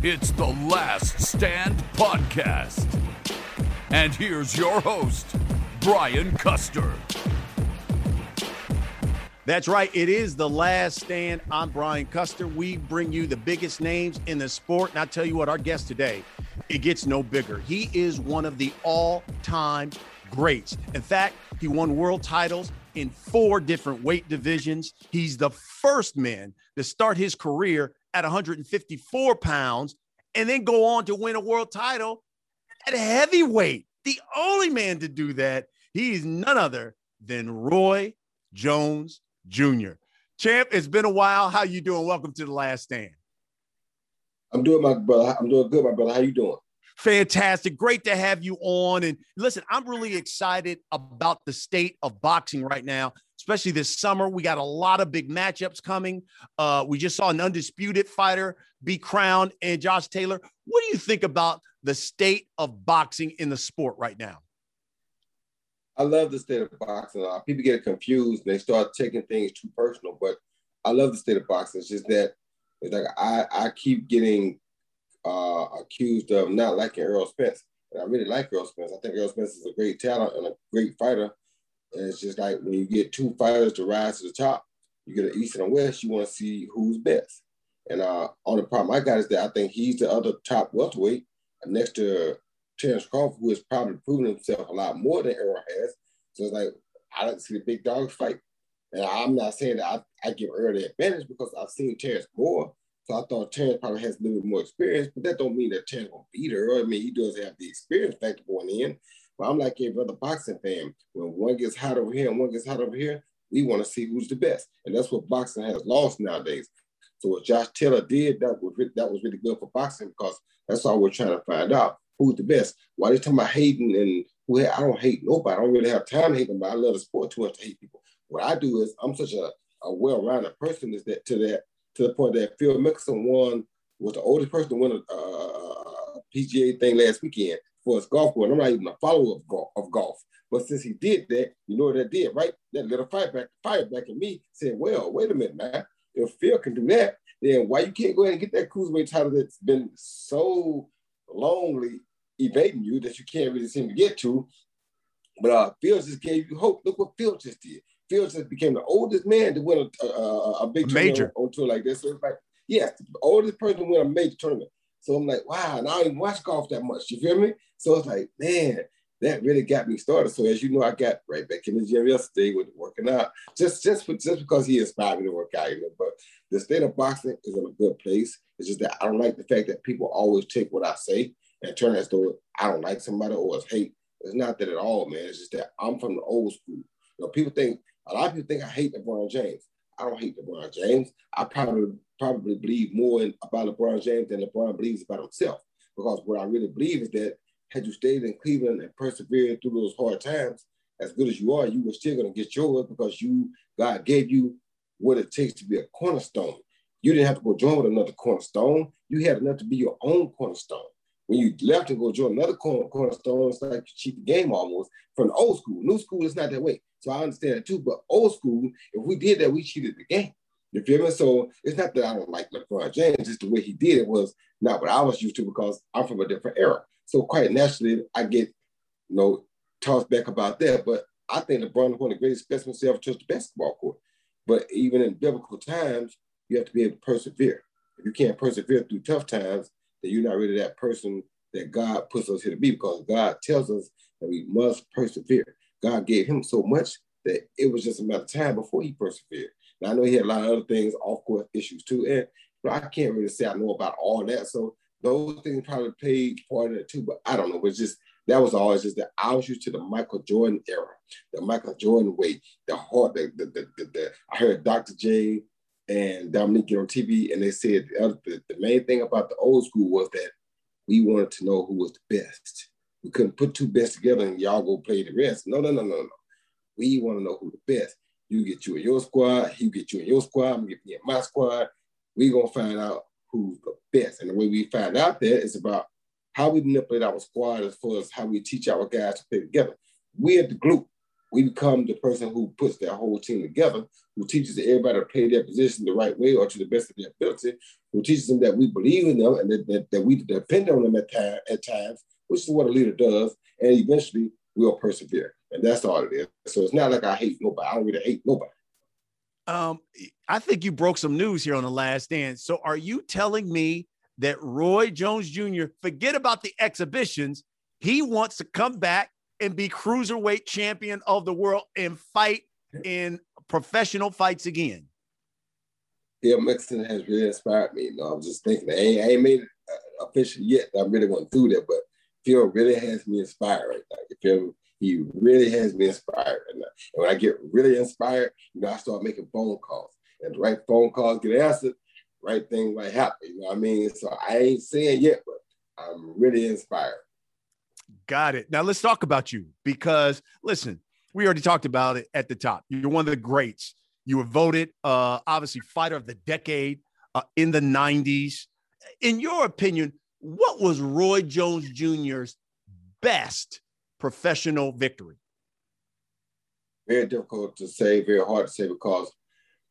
It's the Last Stand Podcast. And here's your host, Brian Custer. That's right. It is the last stand. I'm Brian Custer. We bring you the biggest names in the sport. And I tell you what, our guest today, it gets no bigger. He is one of the all time greats. In fact, he won world titles in four different weight divisions. He's the first man to start his career at 154 pounds and then go on to win a world title at heavyweight. The only man to do that. He's none other than Roy Jones Jr. Champ, it's been a while. How you doing? Welcome to the last stand. I'm doing my brother. I'm doing good, my brother. How you doing? Fantastic. Great to have you on. And listen, I'm really excited about the state of boxing right now, especially this summer. We got a lot of big matchups coming. Uh, we just saw an undisputed fighter be crowned and Josh Taylor. What do you think about the state of boxing in the sport right now? I love the state of boxing. People get confused and they start taking things too personal, but I love the state of boxing. It's just that it's like I, I keep getting uh, accused of not liking Errol Spence. And I really like Errol Spence. I think Errol Spence is a great talent and a great fighter. And it's just like when you get two fighters to rise to the top, you get an East and a West, you want to see who's best. And uh, only problem I got is that I think he's the other top welterweight next to Terence Crawford, who has probably proven himself a lot more than Errol has. So it's like, I like to see the big dogs fight. And I'm not saying that I, I give Errol the advantage because I've seen Terence more, so I thought Terence probably has a little bit more experience, but that don't mean that Terence will beat her. I mean, he does have the experience factor going in. But I'm like every other boxing fan. When one gets hot over here and one gets hot over here, we want to see who's the best. And that's what boxing has lost nowadays. So what Josh Taylor did, that was that was really good for boxing because that's all we're trying to find out. Who's the best? Why they talking about hating and who I don't hate nobody. I don't really have time to hate them, but I love the sport too much to hate people. What I do is I'm such a, a well-rounded person is that to that to the point that Phil Mickelson won, was the oldest person to win a, a PGA thing last weekend for his golf course. I'm not even a follower of golf, of golf. But since he did that, you know what that did, right? That little fire back, fire back at me said, well, wait a minute, man. If Phil can do that, then why you can't go ahead and get that cruiserweight title that's been so lonely evading you that you can't really seem to get to? But uh, Phil just gave you hope. Look what Phil just did. Phil just became the oldest man to win a, a, a big a major on, on, tour like this. So it's like, yeah, the oldest person to win a major tournament. So I'm like, wow, and I don't even watch golf that much. You feel me? So it's like, man, that really got me started. So as you know, I got right back in the gym yesterday with working out, just just for, just because he inspired me to work out. You know, but the state of boxing is in a good place. It's just that I don't like the fact that people always take what I say and turn it as though I don't like somebody or it's hate. It's not that at all, man. It's just that I'm from the old school. You know, people think a lot of people think I hate LeBron James. I don't hate LeBron James. I probably probably believe more in, about LeBron James than LeBron believes about himself. Because what I really believe is that had you stayed in Cleveland and persevered through those hard times, as good as you are, you were still going to get yours because you God gave you what it takes to be a cornerstone. You didn't have to go join with another cornerstone. You had enough to be your own cornerstone. When you left and go join another corner, cornerstone, it's like you cheat the game almost from the old school. New school it's not that way. So I understand that too. But old school, if we did that, we cheated the game. You feel me? So it's not that I don't like LeBron James, just the way he did it was not what I was used to because I'm from a different era. So quite naturally, I get, you know, tossed back about that. But I think LeBron is one of the greatest specimens to ever touch the basketball court. But even in biblical times, you have to be able to persevere. If you can't persevere through tough times, then you're not really that person that God puts us here to be because God tells us that we must persevere. God gave him so much that it was just a matter of time before he persevered. Now I know he had a lot of other things, off course issues too, and but I can't really say I know about all that. So those things probably played part of it too, but I don't know. But just that was always just that I was used to the Michael Jordan era, the Michael Jordan way, the heart, the the, the, the, the I heard Dr. J and Dominique on TV, and they said the, other, the, main thing about the old school was that we wanted to know who was the best. We couldn't put two best together and y'all go play the rest. No, no, no, no, no. We want to know who the best. You get you in your squad, you get you in your squad, I'm get me in my squad. We gonna find out who's the best. And the way we find out that is about how we manipulate our squad as far as how we teach our guys to play together. We at the group, we become the person who puts that whole team together, who teaches everybody to play their position the right way or to the best of their ability, who teaches them that we believe in them and that, that, that we depend on them at, time, at times, which is what a leader does. And eventually we'll persevere. And that's all it is. So it's not like I hate nobody. I don't really hate nobody. Um, I think you broke some news here on the last stand. So are you telling me that Roy Jones Jr., forget about the exhibitions, he wants to come back and be cruiserweight champion of the world and fight in professional fights again? Yeah, Mixon has really inspired me. You know, I'm just thinking, I ain't, I ain't made it uh, official yet. I'm really going through that, but Phil really has me inspired right now. You feel me? He really has me inspired. And, and when I get really inspired, you know, I start making phone calls. And the right phone calls get answered, right thing might happen. You know what I mean? So I ain't saying yet, but I'm really inspired. Got it. Now let's talk about you because listen, we already talked about it at the top. You're one of the greats. You were voted, uh, obviously, fighter of the decade uh, in the 90s. In your opinion, what was Roy Jones Jr.'s best professional victory? Very difficult to say, very hard to say because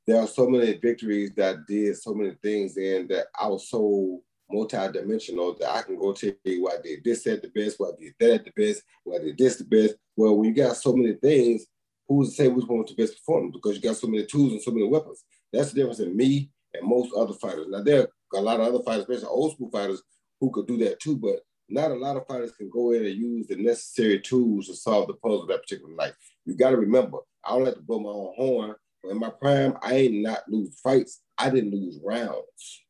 there are so many victories that did so many things and that I was so multi-dimensional that I can go tell you why did this at the best, why did that at the best, why did this the best. Well, when you got so many things, who's to say which one was the best performance? Because you got so many tools and so many weapons. That's the difference in me and most other fighters. Now there are a lot of other fighters, especially old school fighters, who could do that too, but not a lot of fighters can go in and use the necessary tools to solve the puzzle of that particular night. You got to remember, I don't have to blow my own horn. In my prime, I ain't not lose fights. I didn't lose rounds.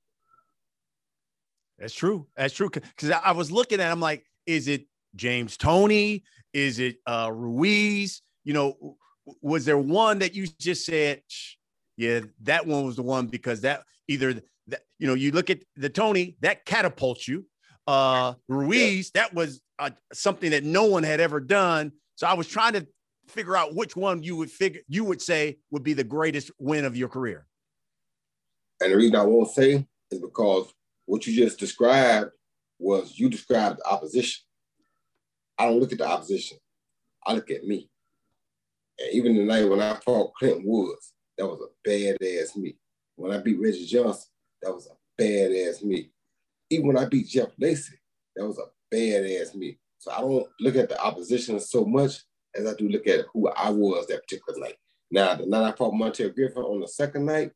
That's true. That's true. Because I was looking at, I'm like, is it James Toney? Is it uh, Ruiz? You know, was there one that you just said, yeah, that one was the one because that either that you know you look at the Toney that catapults you uh, Ruiz, yeah. that was uh, something that no one had ever done. So I was trying to figure out which one you would figure you would say would be the greatest win of your career. And the reason I won't say is because what you just described was you described the opposition. I don't look at the opposition. I look at me. And even the night when I fought Clinton Woods, that was a badass me. When I beat Reggie Johnson, that was a badass me even when I beat Jeff Lacy, that was a badass me. So I don't look at the opposition so much as I do look at who I was that particular night. Now, the night I fought Montell Griffin on the second night,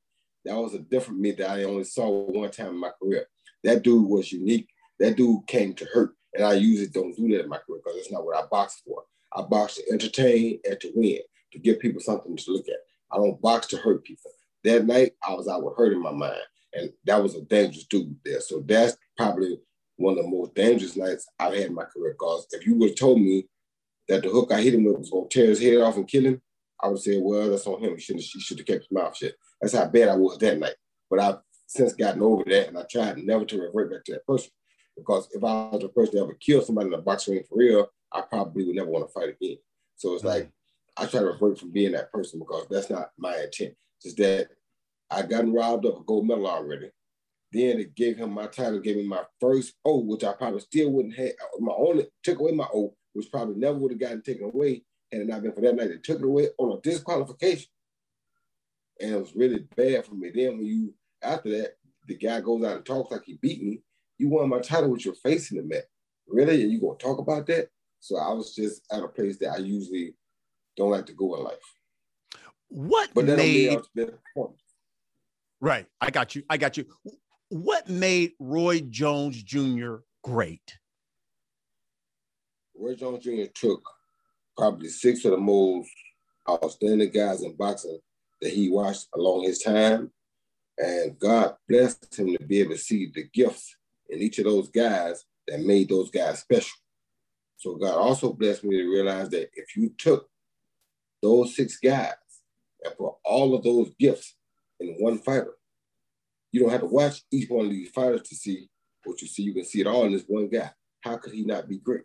that was a different me that I only saw one time in my career. That dude was unique. That dude came to hurt. And I usually don't do that in my career because that's not what I box for. I box to entertain and to win, to give people something to look at. I don't box to hurt people. That night, I was out with hurt in my mind. And that was a dangerous dude there. So that's probably one of the most dangerous nights I've had in my career. Because if you would have told me that the hook I hit him with was going to tear his head off and kill him, I would say, well, that's on him. He should have he should have kept his mouth shut. That's how bad I was that night. But I've since gotten over that, and I tried never to revert back to that person. Because if I was the person that ever killed somebody in a boxing ring for real, I probably would never want to fight again. So it's mm-hmm. like I try to revert from being that person because that's not my intent. Just that I gotten robbed of a gold medal already. Then it gave him my title, gave me my first O, which I probably still wouldn't have. My only took away my O, which probably never would have gotten taken away had it not been for that night. They took it away on a disqualification, and it was really bad for me. Then when you after that, the guy goes out and talks like he beat me. You won my title with your face in the mat. Really? And you gonna talk about that? So I was just at a place that I usually don't like to go in life. What but made Right. I got you. I got you. What made Roy Jones Jr. great? Roy Jones Jr. took probably six of the most outstanding guys in boxing that he watched along his time. And God blessed him to be able to see the gifts in each of those guys that made those guys special. So God also blessed me to realize that if you took those six guys and put all of those gifts in one fighter, you don't have to watch each one of these fighters to see what you see. You can see it all in this one guy. How could he not be great?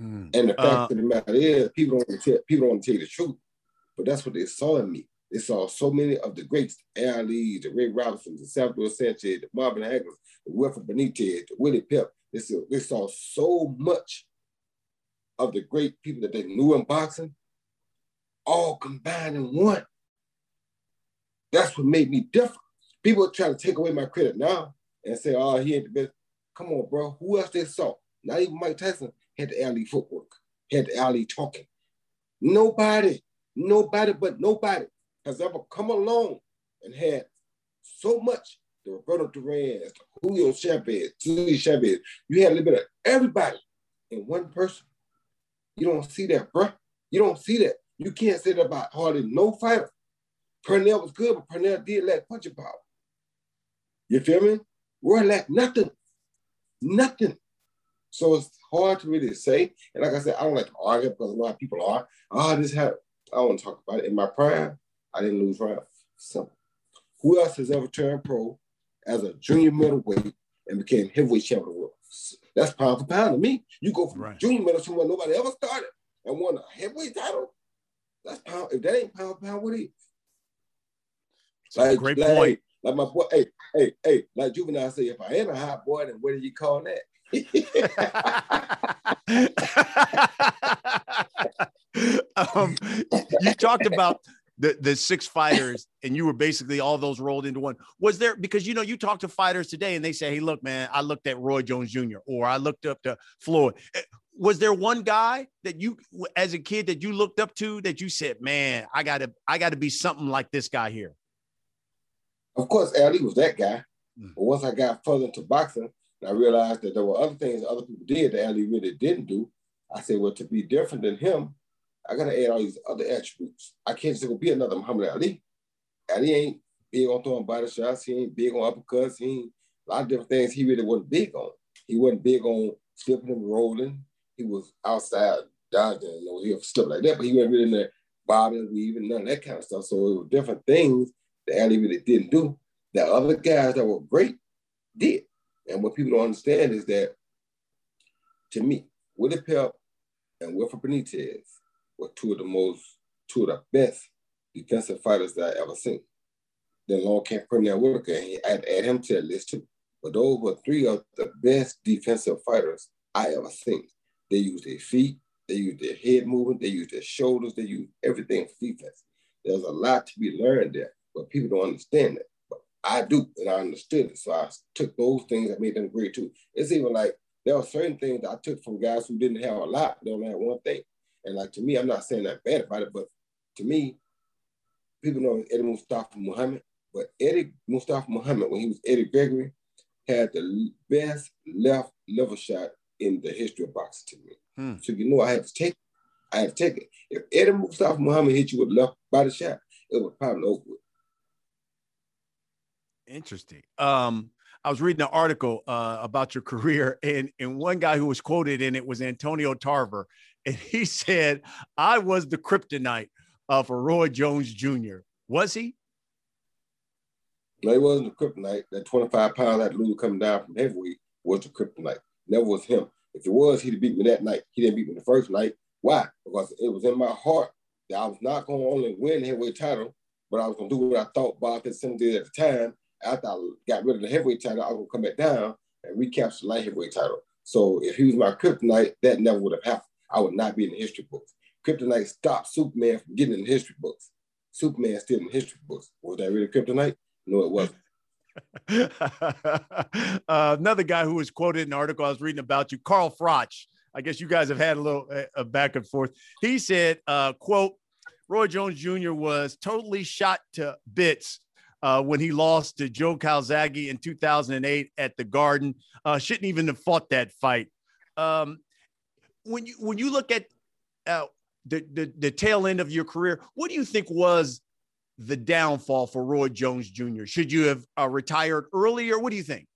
Mm. And the fact uh, of the matter is, people don't want to tell, people don't tell you the truth, but that's what they saw in me. They saw so many of the greats, Ali, the Ray Robinsons, the Salvador Sanchez, the Marvin Hagler, the Wilfred Benitez, the Willie Pep. They saw, they saw so much of the great people that they knew in boxing, all combined in one. That's what made me different. People try to take away my credit now and say, oh, he ain't the best. Come on, bro. Who else they saw? Not even Mike Tyson had the Ali footwork, had the Ali talking. Nobody, nobody but nobody has ever come along and had so much the Roberto Duran, Julio Chavez, Julio Chavez. You had a little bit of everybody in one person. You don't see that, bro. You don't see that. You can't say that about hardly no fighter. Pernell was good, but Pernell did lack punching power. You feel me? Roy lacked nothing. Nothing. So it's hard to really say. And like I said, I don't like to argue because a lot of people are. Oh, this had I don't want to talk about it. In my prime, I didn't lose rounds. So who else has ever turned pro as a junior middleweight and became heavyweight champion of the world? That's pound for pound to me. You go from right. junior middle to where nobody ever started and won a heavyweight title. That's pound. If that ain't pound for pound, what is? Like, great like, point. Like my boy, hey, hey, hey, like Juvenile say, if I ain't a hot boy, then what do you call that? um, you talked about the the six fighters and you were basically all those rolled into one was there because you know you talk to fighters today and they say hey look man i looked at roy jones jr or i looked up to floyd eh, was there one guy that you as a kid that you looked up to that you said man i gotta i gotta be something like this guy here of course ali was that guy mm. but once i got further into boxing I realized that there were other things other people did that Ali really didn't do. I said, well, to be different than him, I gotta add all these other attributes. I can't just go be another Muhammad Ali. Ali ain't big on throwing body shots. He ain't big on uppercuts. He ain't a lot of different things he really wasn't big on. He wasn't big on flipping and rolling. He was outside dodging, you know, he was slip like that, but he wasn't really in there bobbing, weaving, none of that kind of stuff. So it was different things that Ali really didn't do that other guys that were great did. And what people don't understand is that, to me, Willie Pep and Wilfred Benitez were two of the most, two of the best defensive fighters that I ever seen. Then along came Pernell Whitaker, and I'd add him to that list too. But those were three of the best defensive fighters I ever seen. They use their feet, they use their head movement, they use their shoulders, they use everything for defense. There's a lot to be learned there, but people don't understand that. But I do, and I understood it. So I took those things that made them great too. It's even like there are certain things I took from guys who didn't have a lot, they only had one thing. And like to me, I'm not saying that bad about it, but to me, people know Eddie Mustafa Muhammad, but Eddie Mustafa Muhammad, when he was Eddie Gregory, had the best left level shot in the history of boxing to me. Hmm. So you know I had to take it. I had to take it. If Eddie Mustafa Muhammad hit you with left body shot, it was probably over with. Interesting. Um, I was reading an article uh, about your career, and and one guy who was quoted in it was Antonio Tarver, and he said, "I was the kryptonite for Roy Jones Jr." Was he? No, he wasn't the kryptonite. That 25 pound that lose coming down from heavyweight was the kryptonite. Never was him. If it was, he'd beat me that night. He didn't beat me the first night. Why? Because it was in my heart that I was not going to only win the heavyweight title, but I was going to do what I thought Bob Fitzsimmons did at the time, after I got rid of the heavyweight title, I was gonna come back down and recapture the light heavyweight title. So if he was my kryptonite, that never would have happened. I would not be in the history books. Kryptonite stopped Superman from getting in the history books. Superman still in the history books. Was that really kryptonite? No, it wasn't. uh, another guy who was quoted in an article I was reading about you, Carl Froch. I guess you guys have had a little uh, back and forth. He said, uh, "quote Roy Jones Jr. was totally shot to bits uh, when he lost to Joe Calzaghe in 2008 at the Garden. Uh, shouldn't even have fought that fight. Um, when you when you look at uh, the, the the tail end of your career, what do you think was the downfall for Roy Jones Jr.? Should you have uh, retired earlier? Or what do you think?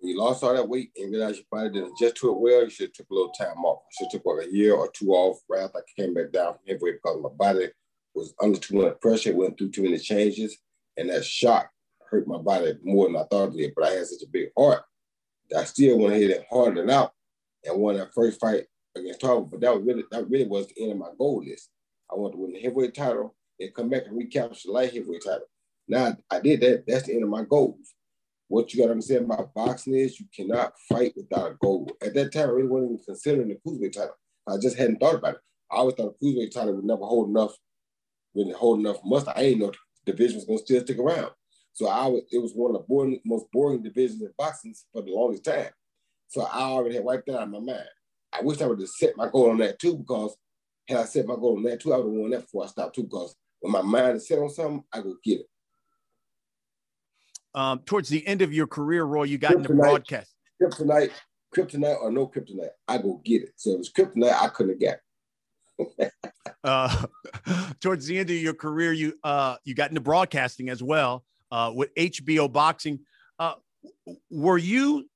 You lost all that weight and realized your body didn't adjust to it well, you should have took a little time off. Should have took like a year or two off right after I came back down from heavyweight because my body was under too much pressure, went through too many changes, and that shock hurt my body more than I thought it did. But I had such a big heart that I still went ahead and hardened it out and won that first fight against Tarver. But that was really that really was the end of my goal list. I wanted to win the heavyweight title and come back and recapture the light heavyweight title. Now I did that. That's the end of my goals. What you got to understand about boxing is you cannot fight without a goal. At that time, I really wasn't even considering the cruiserweight title. I just hadn't thought about it. I always thought the cruiserweight title would never hold enough, really hold enough must. I ain't know the division was gonna still stick around. So I was, it was one of the boring, most boring divisions in boxing for the longest time. So I already had wiped that out of my mind. I wish I would have set my goal on that too, because had I set my goal on that too, I would have won that before I stopped too. Because when my mind is set on something, I go get it. Um, towards the end of your career, Roy, you got kryptonite, into broadcast. Kryptonite, kryptonite or no kryptonite, I go get it. So it was kryptonite, I couldn't have got it. uh, towards the end of your career, you uh, you got into broadcasting as well uh, with HBO Boxing. Uh, were you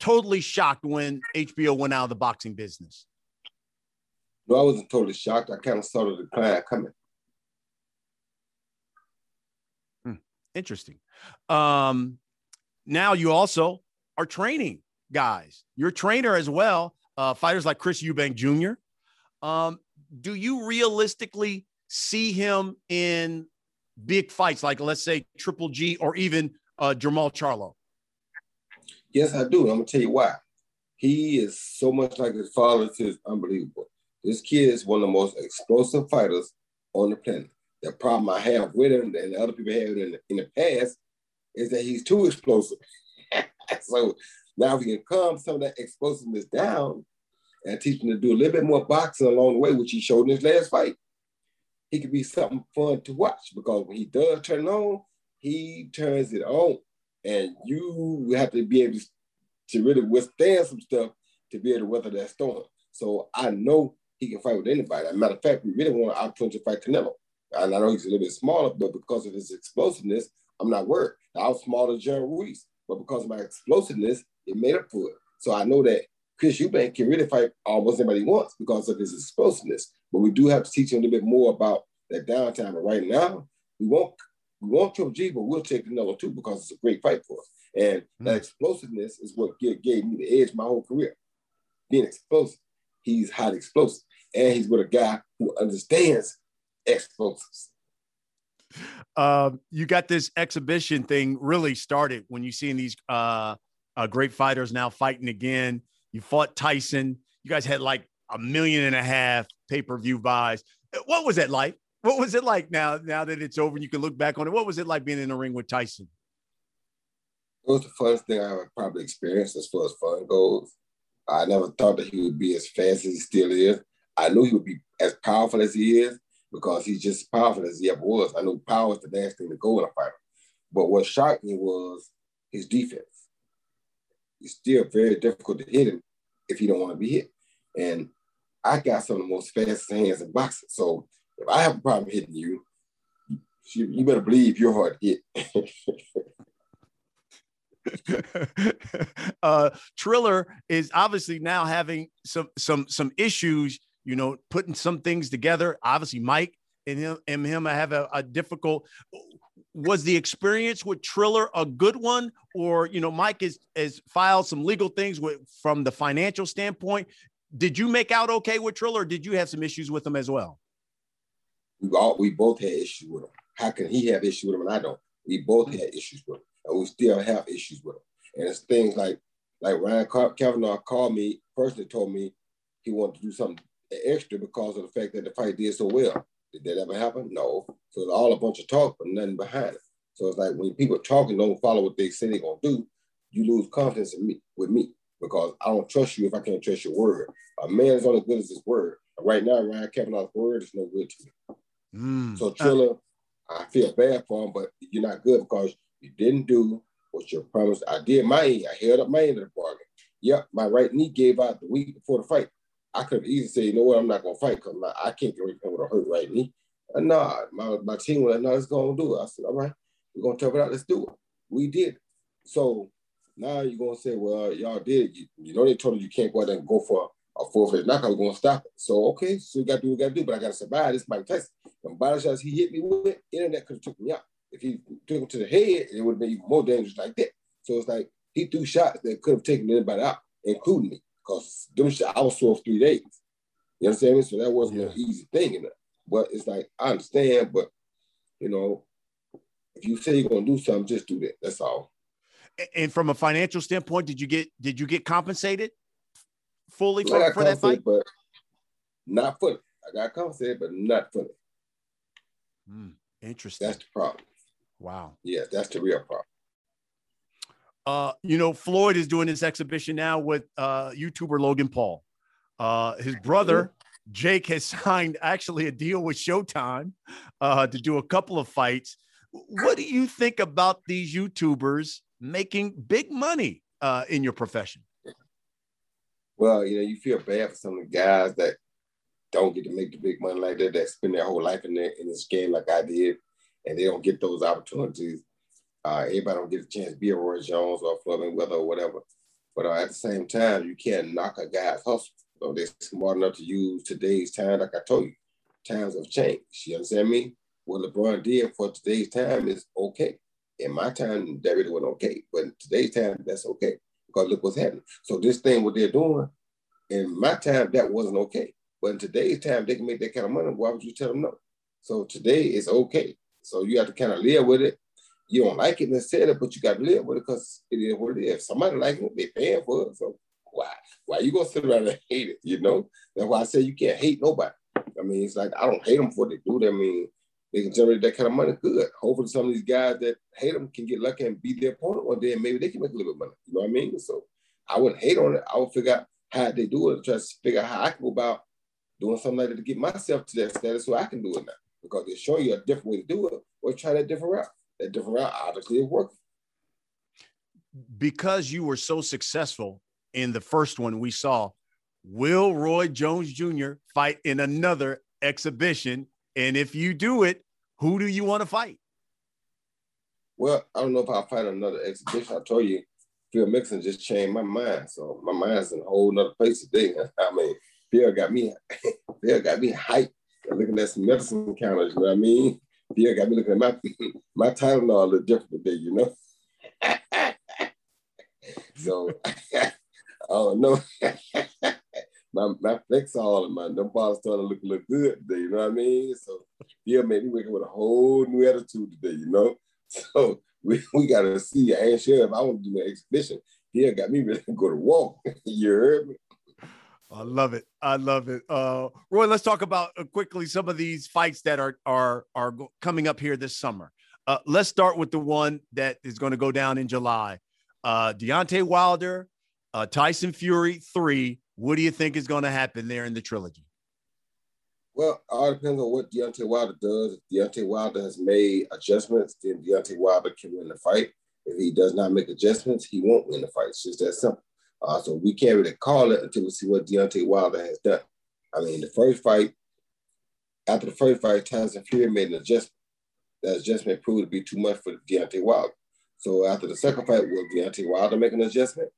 totally shocked when HBO went out of the boxing business? No, I wasn't totally shocked. I kind of saw the decline coming. Hmm. Interesting. Um, now you also are training guys. You're a trainer as well. Uh, fighters like Chris Eubank Jr. Um, do you realistically see him in big fights like, let's say, Triple G or even uh, Jermall Charlo? Yes, I do. I'm gonna tell you why. He is so much like his father. It's unbelievable. This kid is one of the most explosive fighters on the planet. The problem I have with him and other people have in the, in the past is that he's too explosive. so now we can calm some of that explosiveness down and teach him to do a little bit more boxing along the way, which he showed in his last fight. He could be something fun to watch because when he does turn on, he turns it on and you have to be able to really withstand some stuff to be able to weather that storm. So I know he can fight with anybody. As a matter of fact, we really want to out to fight Canelo. And I know he's a little bit smaller, but because of his explosiveness, I'm not worried. I was smaller than John Ruiz, but because of my explosiveness, it made up for it. So I know that Chris Eubank can really fight almost anybody he wants because of his explosiveness. But we do have to teach him a little bit more about that downtime. But right now, we won't we won't Triple G, but we'll take Canelo too because it's a great fight for us. And mm-hmm. that explosiveness is what gave, gave me the edge my whole career. Being explosive. He's highly explosive. And he's with a guy who understands explosives. Um, you got this exhibition thing really started when you seeing these uh, uh, great fighters now fighting again. You fought Tyson. You guys had like a million and a half pay per view buys. What was that like? What was it like now? Now that it's over, and you can look back on it. What was it like being in the ring with Tyson? It was the funnest thing I probably experienced as far as fun goes. I never thought that he would be as fast as he still is. I knew he would be as powerful as he is because he's just as powerful as he ever was. I knew power is the last thing to go in a fighter. But what shocked me was his defense. It's still very difficult to hit him if you don't want to be hit. And I got some of the most fastest hands in boxing. So if I have a problem hitting you, you, you better believe you're hard hit. uh, Triller is obviously now having some some some issues. You know, putting some things together. Obviously, Mike and him and him have a, a difficult. Was the experience with Triller a good one, or you know, Mike has has filed some legal things with from the financial standpoint. Did you make out okay with Triller, did you have some issues with him as well? We all we both had issues with him. How can he have issues with him and I don't? We both mm-hmm. had issues with him, and we still have issues with him. And it's things like like Ryan Kavanaugh called me personally, told me he wanted to do something extra because of the fact that the fight did so well. Did that ever happen? No. So it's all a bunch of talk, but nothing behind it. So it's like when people talking don't follow what they say they're gonna do, you lose confidence in me with me because I don't trust you if I can't trust your word. A man is only good as his word. Right now, Ryan Kavanaugh's word is no good to me. Mm. So Triller, I feel bad for him, but you're not good because you didn't do what you promised. I did my end. I held up my end of the bargain. Yep, my right knee gave out the week before the fight. I could easily say, you know what, I'm not gonna fight because I can't get ready with a hurt right knee. And nah, my, my team was like, no, let's go and do it. I said, all right, we're gonna tough it out, let's do it. We did. So now you're gonna say, well, y'all did. You, you know they told you you can't go out there and go for a forfeit knockout. We're gonna stop it. So okay, so we gotta do what we gotta do, but I gotta survive this Mike Tyson. The body shots he hit me with, internet could have took me out. If he took him to the head, it would have been even more dangerous like that. So it's like he threw shots that could have taken anybody out, including me, because them shots, I was sore for three days. You understand me? So that wasn't yeah. an easy thing. In. But it's like I understand, but you know, if you say you're gonna do something, just do that. That's all. And from a financial standpoint, did you get did you get compensated fully for, for that fight? But not fully. I got compensated, but not fully. Mm, interesting. That's the problem. Wow. Yeah, that's the real problem. Uh, you know, Floyd is doing this exhibition now with uh, YouTuber Logan Paul. Uh, his brother Jake has signed actually a deal with Showtime uh, to do a couple of fights. What do you think about these YouTubers making big money uh, in your profession? Well, you know, you feel bad for some of the guys that don't get to make the big money like that, that spend their whole life in, the, in this game like I did, and they don't get those opportunities. Uh, everybody don't get a chance to be a Roy Jones or Floyd Mayweather or whatever. But uh, at the same time, you can't knock a guy's hustle. So they're smart enough to use today's time, like I told you. Times have changed. You understand me? What LeBron did for today's time is okay. In my time, that really wasn't okay. But today's time, that's okay. Because look what's happening. So this thing, what they're doing, in my time, that wasn't okay. But in today's time, they can make that kind of money. Why would you tell them no? So today it's okay. So you have to kind of live with it you don't like it necessarily, but you got to live with it because it is what it is. If somebody like it, they paying for it. So why? Why you gonna sit around and hate it? You know? That's why I say you can't hate nobody. I mean, it's like I don't hate them for what they do. I mean, they can generate that kind of money. Good. Hopefully, some of these guys that hate them can get lucky and beat their opponent one day, and maybe they can make a little bit of money. You know what I mean? So I wouldn't hate on it. I would figure out how they do it try to figure out how I can go about doing something like that to get myself to that status so I can do it now. Because they're showing you a different way to do it, or try that different route that different route obviously it worked. Because you were so successful in the first one we saw, will Roy Jones Jr. fight in another exhibition? And if you do it, who do you want to fight? Well, I don't know if I'll fight another exhibition. I told you, Phil Mixon just changed my mind. So my mind's in a whole nother place today. I mean, Phil got me, Phil got me hyped looking at some medicine counters, you know what I mean? Yeah, got me looking at my my Tylenol a little different today, you know. so I don't know. My my Flexall and my them bottles starting to look look good today, you know what I mean? So yeah, made me waking with a whole new attitude today, you know. So we, we gotta see. I ain't sure if I want to do an exhibition. Yeah, got me ready to go to walk. you heard me? I love it. I love it. Uh, Roy, let's talk about uh, quickly some of these fights that are are are coming up here this summer. Uh, let's start with the one that is going to go down in July. Uh, Deontay Wilder, uh, Tyson Fury three. What do you think is going to happen there in the trilogy? Well, all depends on what Deontay Wilder does. If Deontay Wilder has made adjustments, then Deontay Wilder can win the fight. If he does not make adjustments, he won't win the fight. It's just that simple. Uh, so we can't really call it until we see what Deontay Wilder has done. I mean, the first fight, after the first fight, Tyson Fury made an adjustment. That adjustment proved to be too much for Deontay Wilder. So after the second fight, will Deontay Wilder make an adjustment,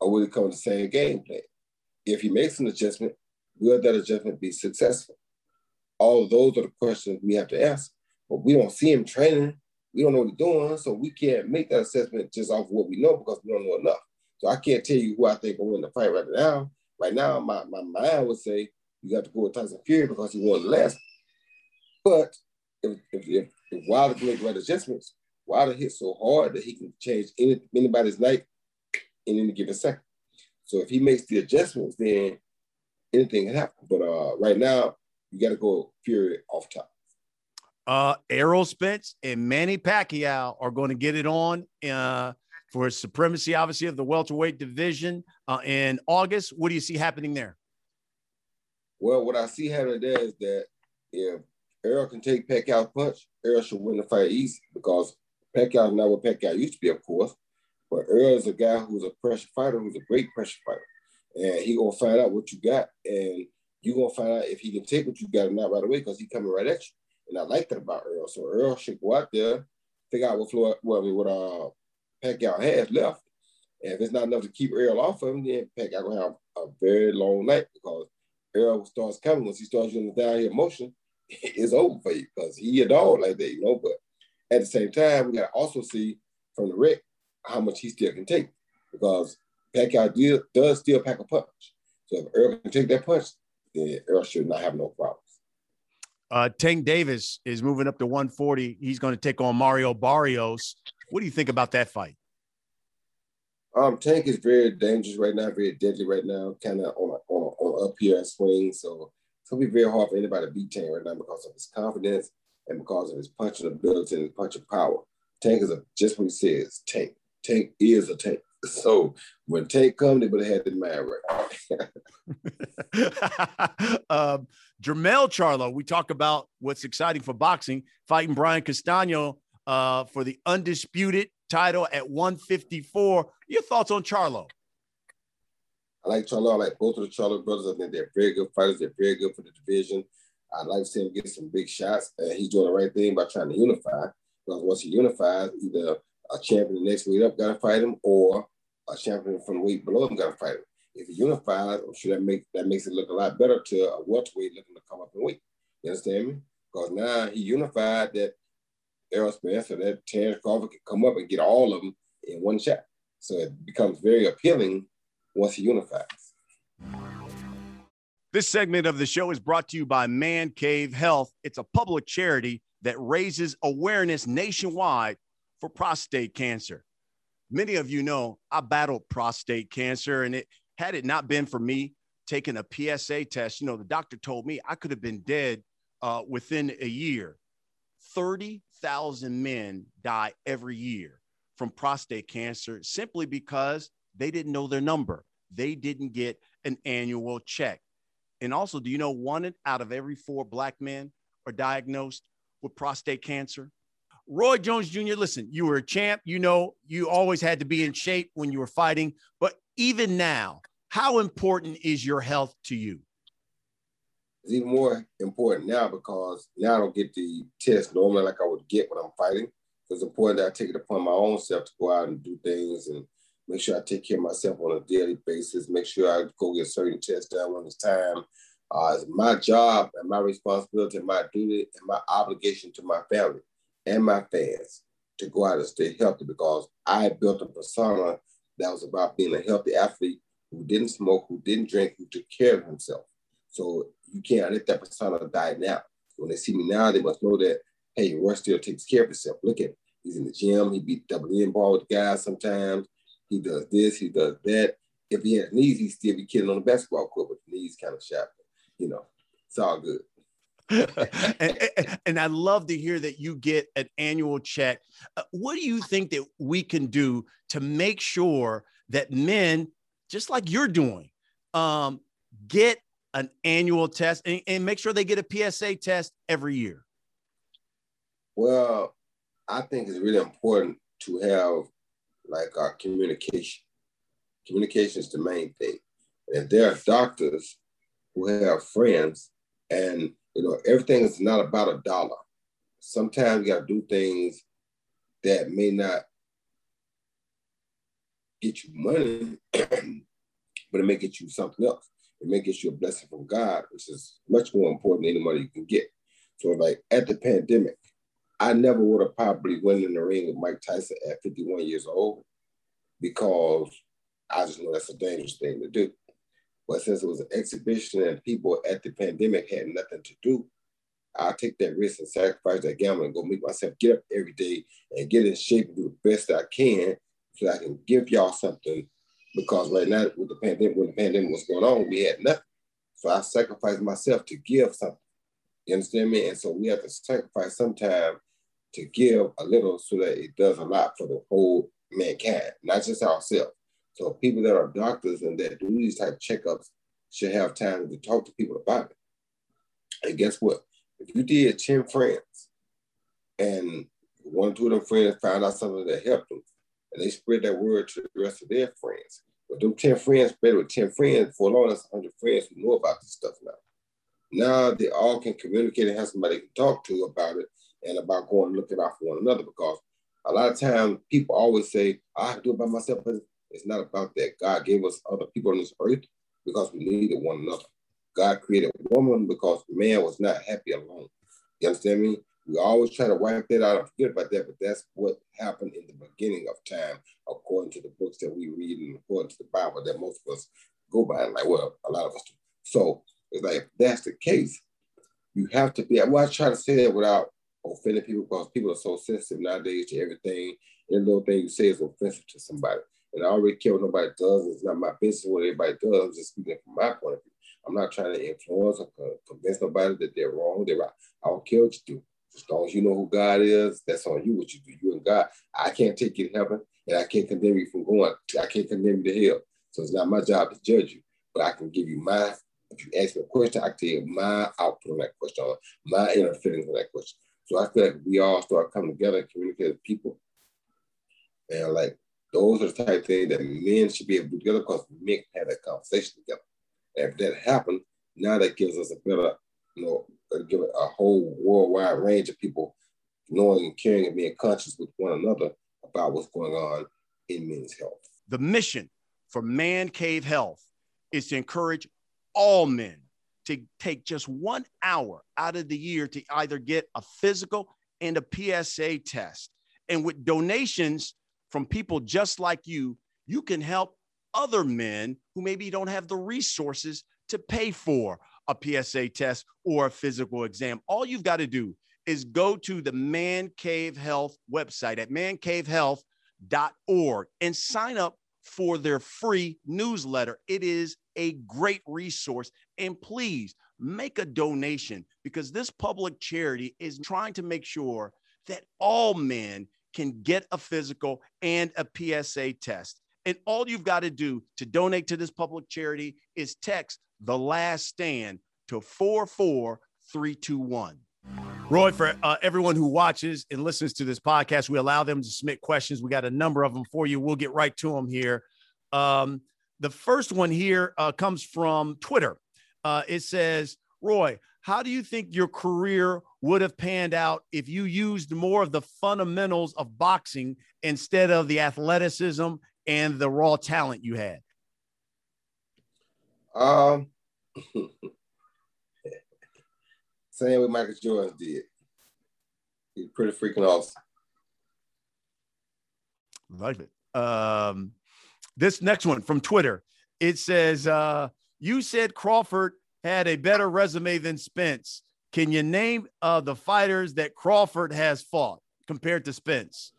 or will he come with the same game plan? If he makes an adjustment, will that adjustment be successful? All those are the questions we have to ask. But we don't see him training. We don't know what he's doing, so we can't make that assessment just off of what we know because we don't know enough. So I can't tell you who I think will win the fight right now. Right now, my, my mind would say you got to go with Tyson Fury because he won the last. But if if, if, if Wilder can make right adjustments, Wilder hits so hard that he can change any, anybody's night in any given second. So if he makes the adjustments, then anything can happen. But uh, right now, you got to go Fury off top. Uh, Errol Spence and Manny Pacquiao are going to get it on uh, for supremacy, obviously, of the welterweight division uh, in August. What do you see happening there? Well, what I see happening there is that if Errol can take Pacquiao's punch, Errol should win the fight easy because Pacquiao is not what Pacquiao used to be, of course. But Errol is a guy who's a pressure fighter, who's a great pressure fighter. And he gonna find out what you got, and you gonna find out if he can take what you got or not right away, because he coming right at you. And I like that about Errol. So Errol should go out there, figure out what floor, well, I mean, what uh Pacquiao has left. And if it's not enough to keep Errol off of him, then Pacquiao gonna have a very long night because Errol starts coming once he starts using the down here motion, it's over for you because he a dog like that, you know. But at the same time, we gotta also see from the wreck how much he still can take because Pacquiao does still pack a punch. So if Errol can take that punch, then Errol should not have no problems. Uh, Tank Davis is moving up to 140. He's going to take on Mario Barrios. What do you think about that fight? Um, Tank is very dangerous right now, very deadly right now, kind of on a, on, a, on up here and swing. So it's gonna be very hard for anybody to beat Tank right now because of his confidence and because of his punching ability and his punching power. Tank is a, just what he says. Tank. Tank is a tank. So when Tank come, they would have had the man right. um, Jermell Charlo, we talk about what's exciting for boxing, fighting Brian Castano uh, for the undisputed title at 154. Your thoughts on Charlo? I like Charlo. I like both of the Charlo brothers. I think they're very good fighters. They're very good for the division. I'd like to see him get some big shots. And he's doing the right thing by trying to unify. Because once he unifies, either a champion the next weight up got to fight him, or a champion from the weight below him got to fight him. If he unifies, I'm sure that makes that makes it look a lot better to a welterweight looking to come up in weight. You understand me? Because now he unified that Errol Spence or that Terence Crawford can come up and get all of them in one shot. So it becomes very appealing once he unifies. This segment of the show is brought to you by Man Cave Health. It's a public charity that raises awareness nationwide for prostate cancer. Many of you know I battled prostate cancer, and it had it not been for me taking a PSA test, you know, the doctor told me I could have been dead uh, within a year. 30,000 men die every year from prostate cancer simply because they didn't know their number. They didn't get an annual check. And also, do you know one out of every four black men are diagnosed with prostate cancer? Roy Jones Jr., listen, you were a champ. You know, you always had to be in shape when you were fighting. But even now, how important is your health to you? It's even more important now because now I don't get the test normally like I would get when I'm fighting. It's important that I take it upon my own self to go out and do things and make sure I take care of myself on a daily basis, make sure I go get certain tests done when it's time. Uh, it's my job and my responsibility and my duty and my obligation to my family and my fans to go out and stay healthy because I built a persona that was about being a healthy athlete who didn't smoke, who didn't drink, who took care of himself. So you can't let that persona die now. When they see me now, they must know that, hey, Roy still takes care of himself. Look at him. He's in the gym. He beat double in ball with guys sometimes. He does this, he does that. If he has knees, he still be kidding on the basketball court with knees kind of sharp. You know, it's all good. and, and, I love to hear that you get an annual check. Uh, what do you think that we can do to make sure that men, just like you're doing, um, get an annual test and, and make sure they get a PSA test every year? Well, I think it's really important to have like uh, communication. Communication is the main thing. And there are doctors who have friends, and you know everything is not about a dollar. Sometimes you got to do things that may not get you money, but it may get you something else. It may get you a blessing from God, which is much more important than any money you can get. So, like at the pandemic, I never would have probably went in the ring with Mike Tyson at 51 years old because I just know that's a dangerous thing to do. But since it was an exhibition and people at the pandemic had nothing to do, I'll take that risk and sacrifice that gamble and go make myself get up every day and get in shape and do the best I can so I can give y'all something. Because right now, with the pandemic, when the pandemic was going on, we had nothing. So I sacrificed myself to give something. You understand me? And so we have to sacrifice some time to give a little so that it does a lot for the whole mankind, not just ourselves. So people that are doctors and that do these type of checkups should have time to talk to people about it. And guess what? If you did 10 friends and one or two of them friends found out something that helped them, and they spread that word to the rest of their friends. But them 10 friends spread with 10 friends, for long that's 100 friends who know about this stuff now. Now they all can communicate and have somebody to talk to about it and about going looking out for one another because a lot of times people always say, I do it by myself, it's not about that. God gave us other people on this earth because we needed one another. God created woman because man was not happy alone. You understand me? We always try to wipe that out and forget about that, but that's what happened in the beginning of time, according to the books that we read and according to the Bible that most of us go by. Like, well, a lot of us do. So it's like, if that's the case, you have to be, well, I try to say that without offending people because people are so sensitive nowadays to everything. Any little thing you say is offensive to somebody. And I already care what nobody does. It's not my business what everybody does. I'm just speaking from my point of view. I'm not trying to influence or convince nobody that they're wrong. They're right. I don't care what you do. As long as you know who God is, that's on you what you do. You and God. I can't take you to heaven and I can't condemn you from going. I can't condemn you to hell. So it's not my job to judge you, but I can give you my, if you ask me a question, I can tell you my output on that question, my inner feelings on that question. So I feel like we all start coming together and communicate with people. And like those are the type of things that men should be able to do together because men have that conversation together. And if that happened, now that gives us a better, you know, give a whole worldwide range of people knowing and caring and being conscious with one another about what's going on in men's health. The mission for Man Cave Health is to encourage all men to take just one hour out of the year to either get a physical and a PSA test. And with donations from people just like you, you can help other men who maybe don't have the resources to pay for a PSA test or a physical exam. All you've got to do is go to the Man Cave Health website at mancavehealth.org and sign up for their free newsletter. It is a great resource. And please make a donation because this public charity is trying to make sure that all men can get a physical and a PSA test. And all you've got to do to donate to this public charity is text the last stand to 44321. Roy, for uh, everyone who watches and listens to this podcast, we allow them to submit questions. We got a number of them for you. We'll get right to them here. Um, the first one here uh, comes from Twitter. Uh, it says, Roy, how do you think your career would have panned out if you used more of the fundamentals of boxing instead of the athleticism and the raw talent you had? Um, same what Michael Jordan did. He's pretty freaking awesome. Like it. Um, this next one from Twitter, it says, uh, "You said Crawford had a better resume than Spence. Can you name uh, the fighters that Crawford has fought compared to Spence?"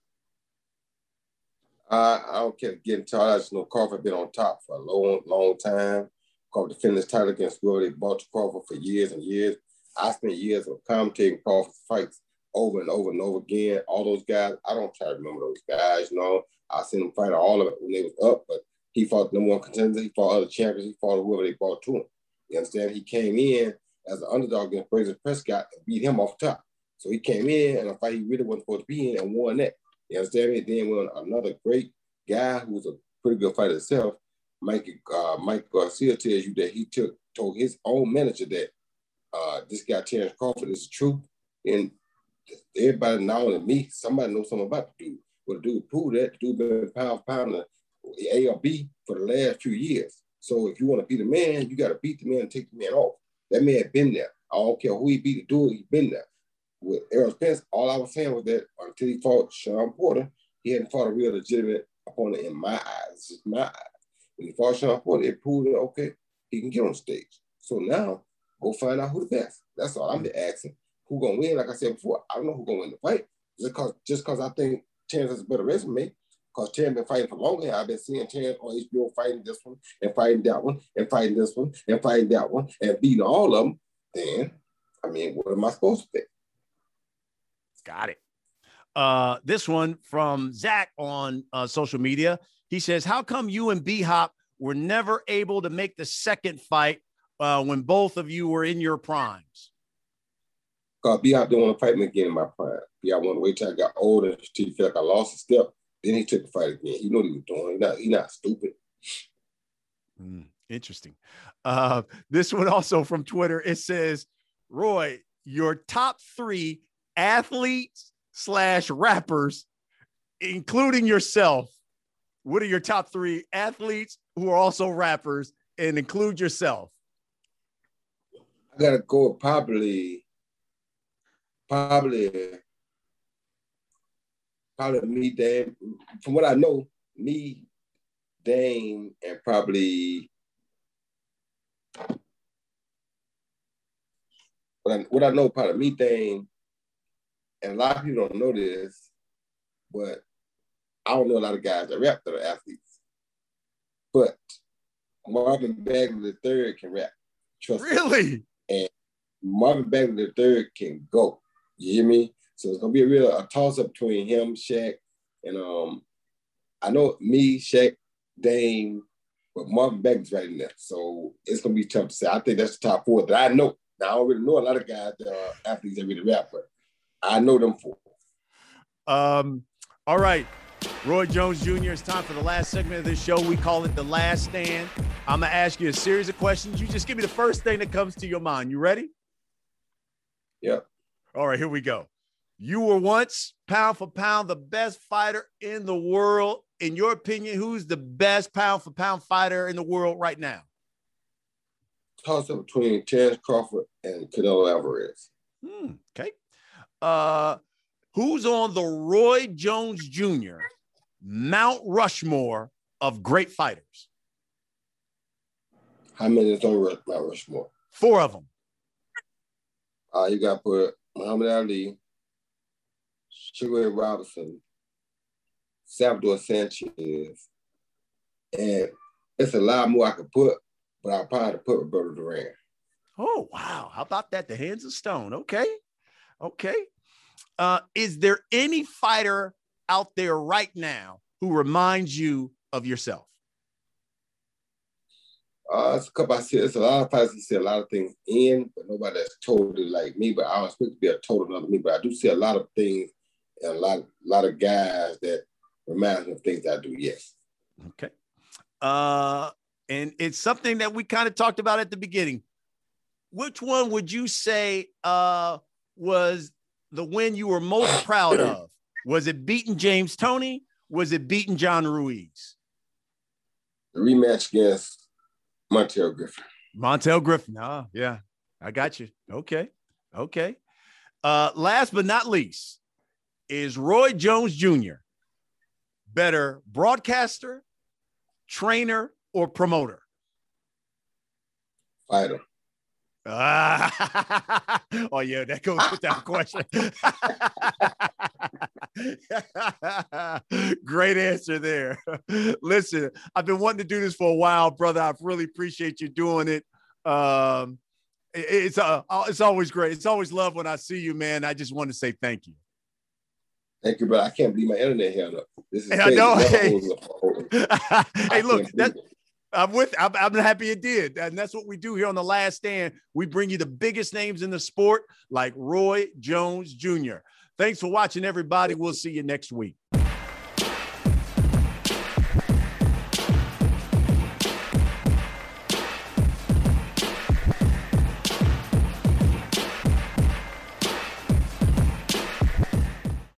I don't care getting tired. I just know Crawford been on top for a long, long time. Crawford defended his title against Will. They bought Crawford for years and years. I spent years of commentating Crawford's fights over and over and over again. All those guys, I don't try to remember those guys, you know. I seen him fight all of it when they was up, but he fought number one contenders, he fought other champions, he fought whoever they brought to him. You understand? He came in as an underdog against Breidis Prescott and beat him off top. So he came in and a fight he really wasn't supposed to be in and won that. You understand me? Then when another great guy who was a pretty good fighter himself, Mike uh, Mike Garcia tells you that he took told his own manager that uh, this guy Terence Crawford is the truth, and everybody now than me, somebody knows something about the dude. But the dude proved that. The dude been pound pound the A or B for the last few years. So if you want to beat a man, you got to beat the man and take the man off. That man been there. I don't care who he beat do it, he been there. With Errol Spence, all I was saying was that until he fought Shawn Porter, he hadn't fought a real legitimate opponent in my eyes. Just my eyes. When he fought Shawn Porter, it proved that okay, he can get on stage. So now go find out who the best. That's all I'm asking. Who gonna win? Like I said before, I don't know who gonna win the fight. Just cause just cause I think Chance has a better resume, because Terence been fighting for longer. I've been seeing Terence on HBO fighting this one and fighting that one and fighting this one and fighting that one and beating all of them. Then, I mean, what am I supposed to think? Got it. Uh, this one from Zach on uh, social media. He says, "How come you and B Hop were never able to make the second fight uh, when both of you were in your primes?" Because B Hop didn't want to fight me again in my prime. B Hop wanted to wait till I got older to feel like I lost a step Then he took the fight again. He knew what he was doing. He's not, he not stupid. Mm, interesting. Uh, this one also from Twitter. It says, Roy, your top three athletes slash rappers, including yourself. What are your top three athletes who are also rappers and include yourself? I gotta go probably, probably, probably me, Dame. From what I know, me, Dame, and probably what I, what I know, probably me, Dame, and a lot of people don't know this, but I don't know a lot of guys that rap that are athletes. But Marvin Bagley III can rap. Trust really? Me. And Marvin Bagley III can go. You hear me? So it's gonna be a real a toss up between him, Shaq, and um, I know me, Shaq, Dame, but Marvin Bagley's right in there. So it's gonna be tough to say. I think that's the top four that I know. Now I already know a lot of guys that are athletes that really rap, but I know them four. Um, all right. Roy Jones Jr., it's time for the last segment of this show. We call it The Last Stand. I'm going to ask you a series of questions. You just give me the first thing that comes to your mind. You ready? Yep. All right, here we go. You were once, pound for pound, the best fighter in the world. In your opinion, who's the best pound for pound fighter in the world right now? Toss up between Terence Crawford and Canelo Alvarez. Hmm, okay. Uh, who's on the Roy Jones Jr. Mount Rushmore of great fighters? How many is on Mount Rushmore? Four of them. Uh, you got to put Muhammad Ali, Sugar Robinson, Salvador Sanchez, and it's a lot more I could put, but I'll probably put Roberto Duran. Oh wow! How about that? The hands of stone. Okay, okay. Uh, is there any fighter out there right now who reminds you of yourself? Uh, it's a couple. I see. It's a lot of fighters that see a lot of things in, but nobody that's totally like me. But I don't expect to be a total another me. But I do see a lot of things and a lot, a lot of guys that remind me of things I do. Yes. Okay. Uh, and it's something that we kind of talked about at the beginning. Which one would you say uh, was the win you were most proud of? Was it beating James Toney? Was it beating John Ruiz? The rematch against Montel Griffin. Montel Griffin. Ah, yeah, I got you. Okay. Okay. Uh, last but not least, is Roy Jones Jr. better broadcaster, trainer, or promoter? Fighter. Ah, oh yeah, that goes without question. Great answer there. Listen, I've been wanting to do this for a while, brother. I really appreciate you doing it. Um, it, it's uh, it's always great. It's always love when I see you, man. I just want to say thank you. Thank you, but I can't believe my internet held up. This is I know. Hey, hey look, that, I'm with. I'm, I'm, happy it did, and that's what we do here on the Last Stand. We bring you the biggest names in the sport, like Roy Jones Jr. Thanks for watching, everybody. We'll see you next week.